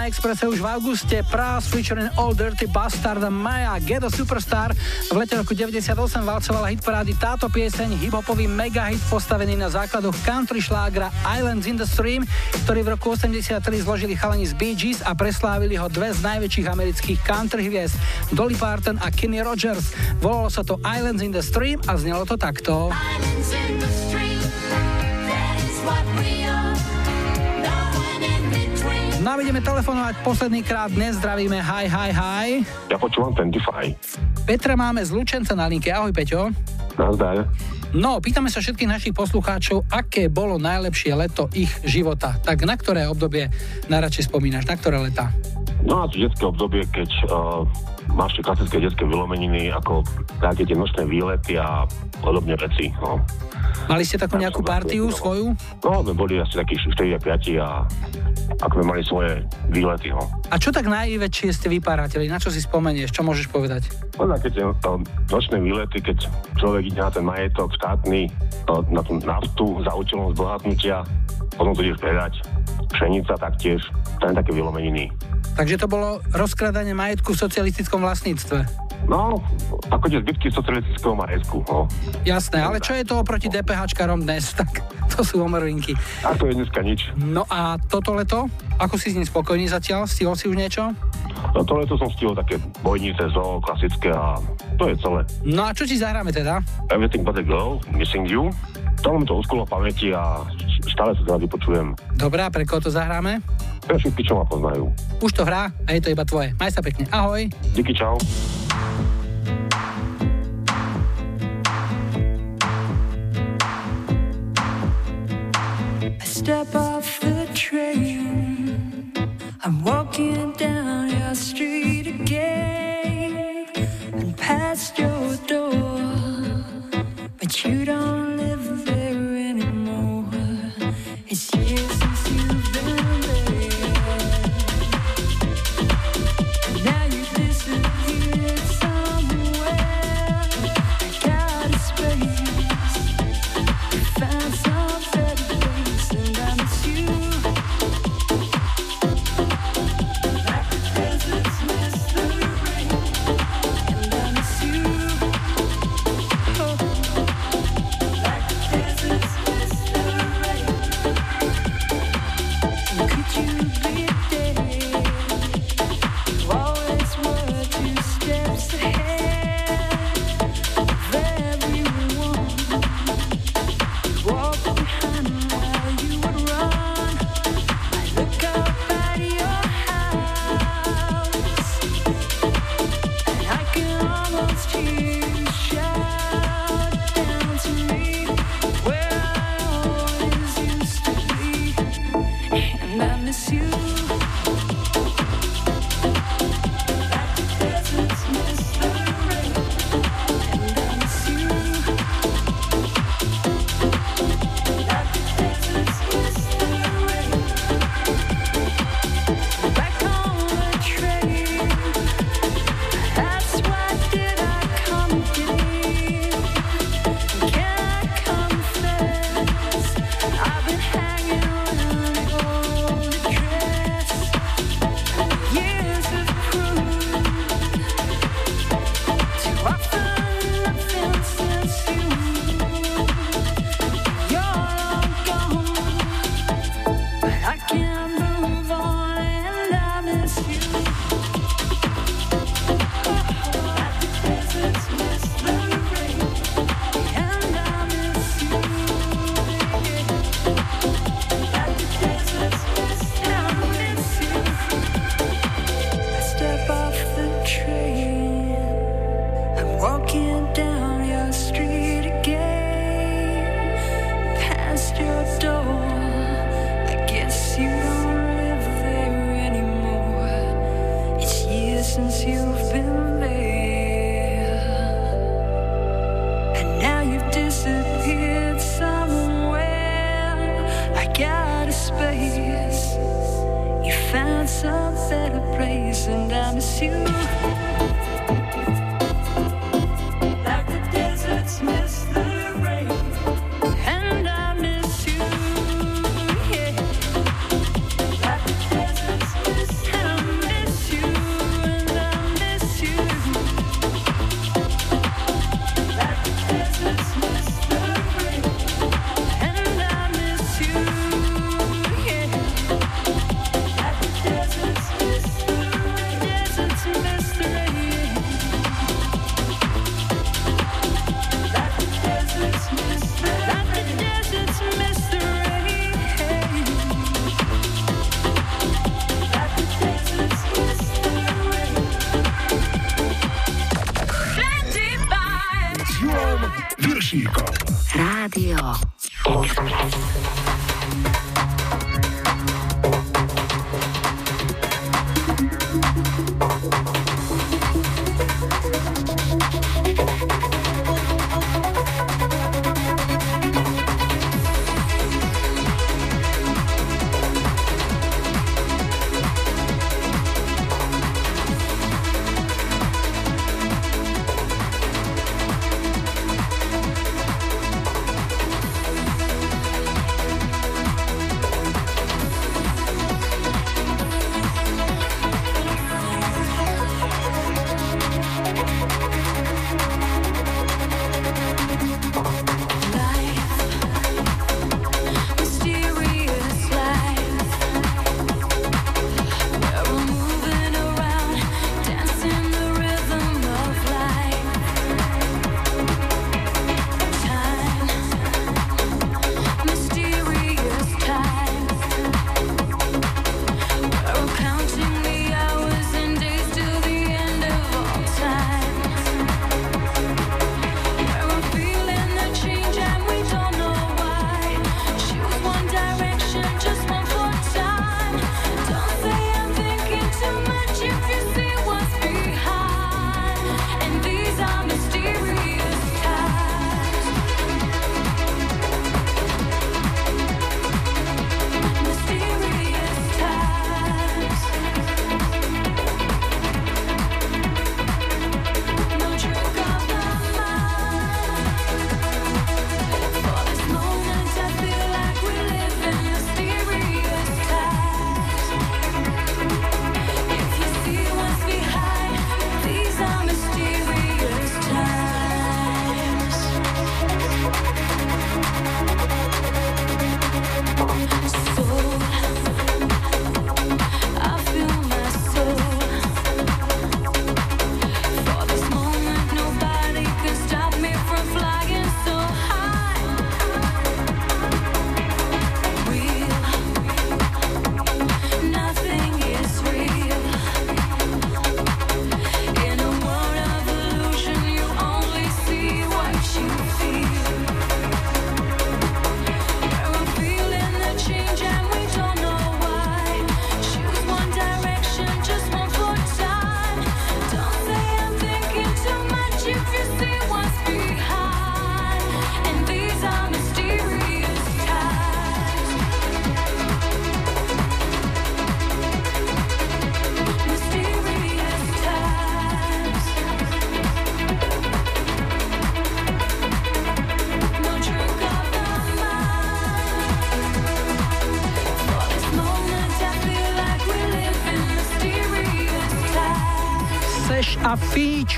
Na Expresse už v auguste. Pras featuring All Dirty Bastard Maya Ghetto Superstar. V lete roku 98 valcovala hitparády táto pieseň, hiphopový megahit postavený na základoch country šlágra Islands in the Stream, ktorý v roku 83 zložili chalani z Bee Gees a preslávili ho dve z najväčších amerických country hviezd, Dolly Parton a Kenny Rogers. Volalo sa to Islands in the Stream a znelo to takto. Islands in the stream, No a ideme telefonovať posledný krát. Dnes zdravíme. Hi, hi, hi. Ja počúvam 25. Petra máme z Lučenca na linke. Ahoj, Peťo. Nazdar. No, pýtame sa všetkých našich poslucháčov, aké bolo najlepšie leto ich života. Tak na ktoré obdobie najradšej spomínaš? Na ktoré leta? No to detské obdobie, keď uh, máš tie klasické detské vylomeniny, ako také tie nočné výlety a podobne veci. No. Mali ste takú nejakú partiu svoju? no, sme boli asi takí 4 a 5 a ako sme mali svoje výlety. No. A čo tak najväčšie ste vypárátili? Na čo si spomenieš? Čo môžeš povedať? No, keď tie uh, nočné výlety, keď človek ide na ten majetok štátny, uh, na tú naftu za účelom zbohatnutia, potom to ideš predať. Pšenica taktiež, je také vylomeniny. Takže to bolo rozkradanie majetku v socialistickom vlastníctve. No, ako tie zbytky socialistického majetku. No. Jasné, ale čo je to oproti DPHčkarom dnes? Tak to sú omrvinky. A to je dneska nič. No a toto leto? Ako si s ním spokojný zatiaľ? Stihol si už niečo? No to leto som stihol také bojnice, zoo, klasické a to je celé. No a čo ti zahráme teda? Everything but a girl, missing you. To mi to uskolo pamäti a stále sa teda vypočujem. Dobrá, pre koho to zahráme? Pre všetky, čo ma poznajú. Už to hrá a je to iba tvoje. Maj sa pekne. Ahoj. Díky, čau. Step off the train. I'm walking down your street again and past your door. But you don't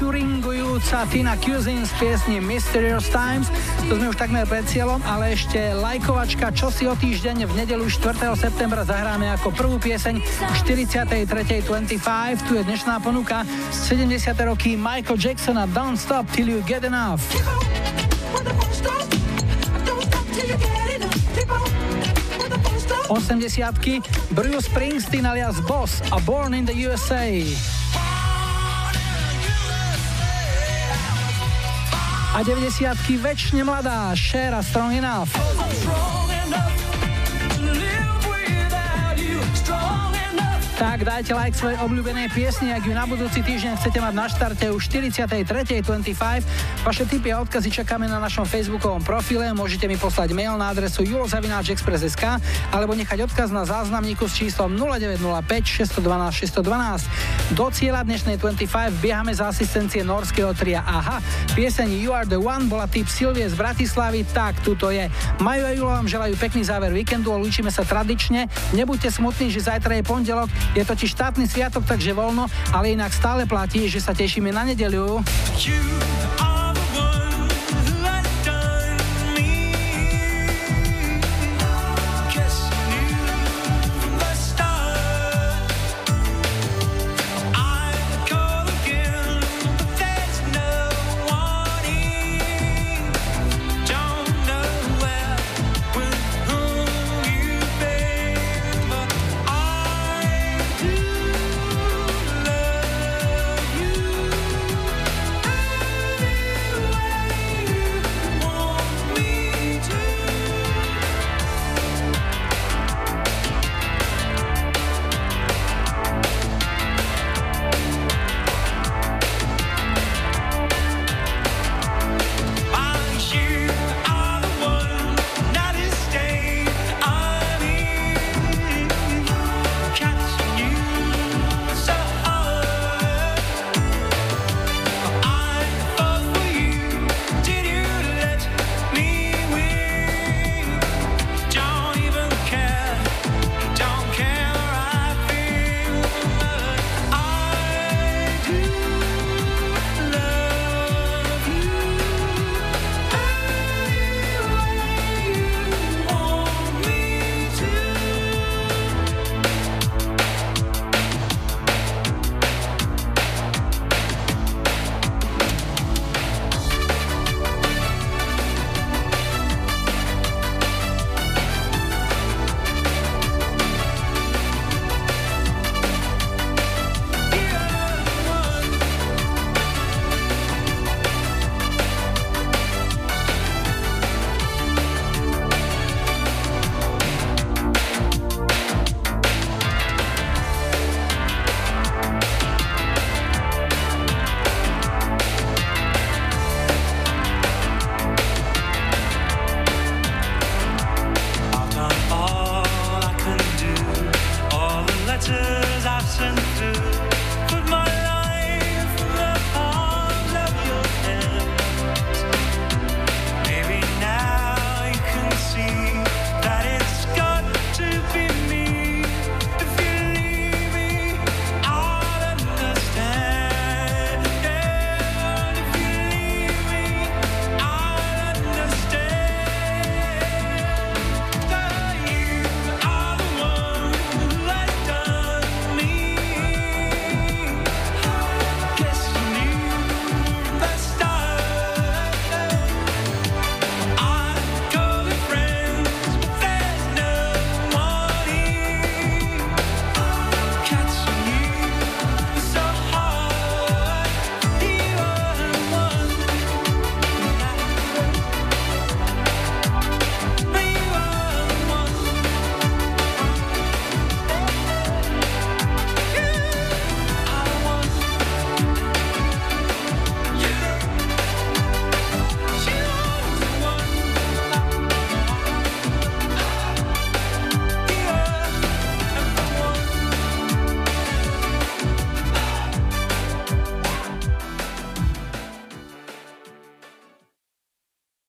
featuringujúca Tina Cusin z piesni Mysterious Times. To sme už takmer pred cieľom, ale ešte lajkovačka, čo si o týždeň v nedelu 4. septembra zahráme ako prvú pieseň 43.25. Tu je dnešná ponuka 70. roky Michael Jacksona Don't Stop Till You Get Enough. 80 Bruce Springsteen alias Boss a Born in the USA. A 90 väčšine mladá Cher a Strong Enough. Tak dajte like svojej obľúbenej piesni, ak ju na budúci týždeň chcete mať na štarte už 43.25. Vaše tipy a odkazy čakáme na našom facebookovom profile. Môžete mi poslať mail na adresu julozavináčexpress.sk alebo nechať odkaz na záznamníku s číslom 0905 612 612. Do cieľa dnešnej 25 biehame za asistencie norského tria AHA. Pieseň You are the one bola typ Silvie z Bratislavy, tak tuto je. Majú a Julo vám želajú pekný záver víkendu a lúčime sa tradične. Nebuďte smutní, že zajtra je pondelok, je totiž štátny sviatok, takže voľno, ale inak stále platí, že sa tešíme na are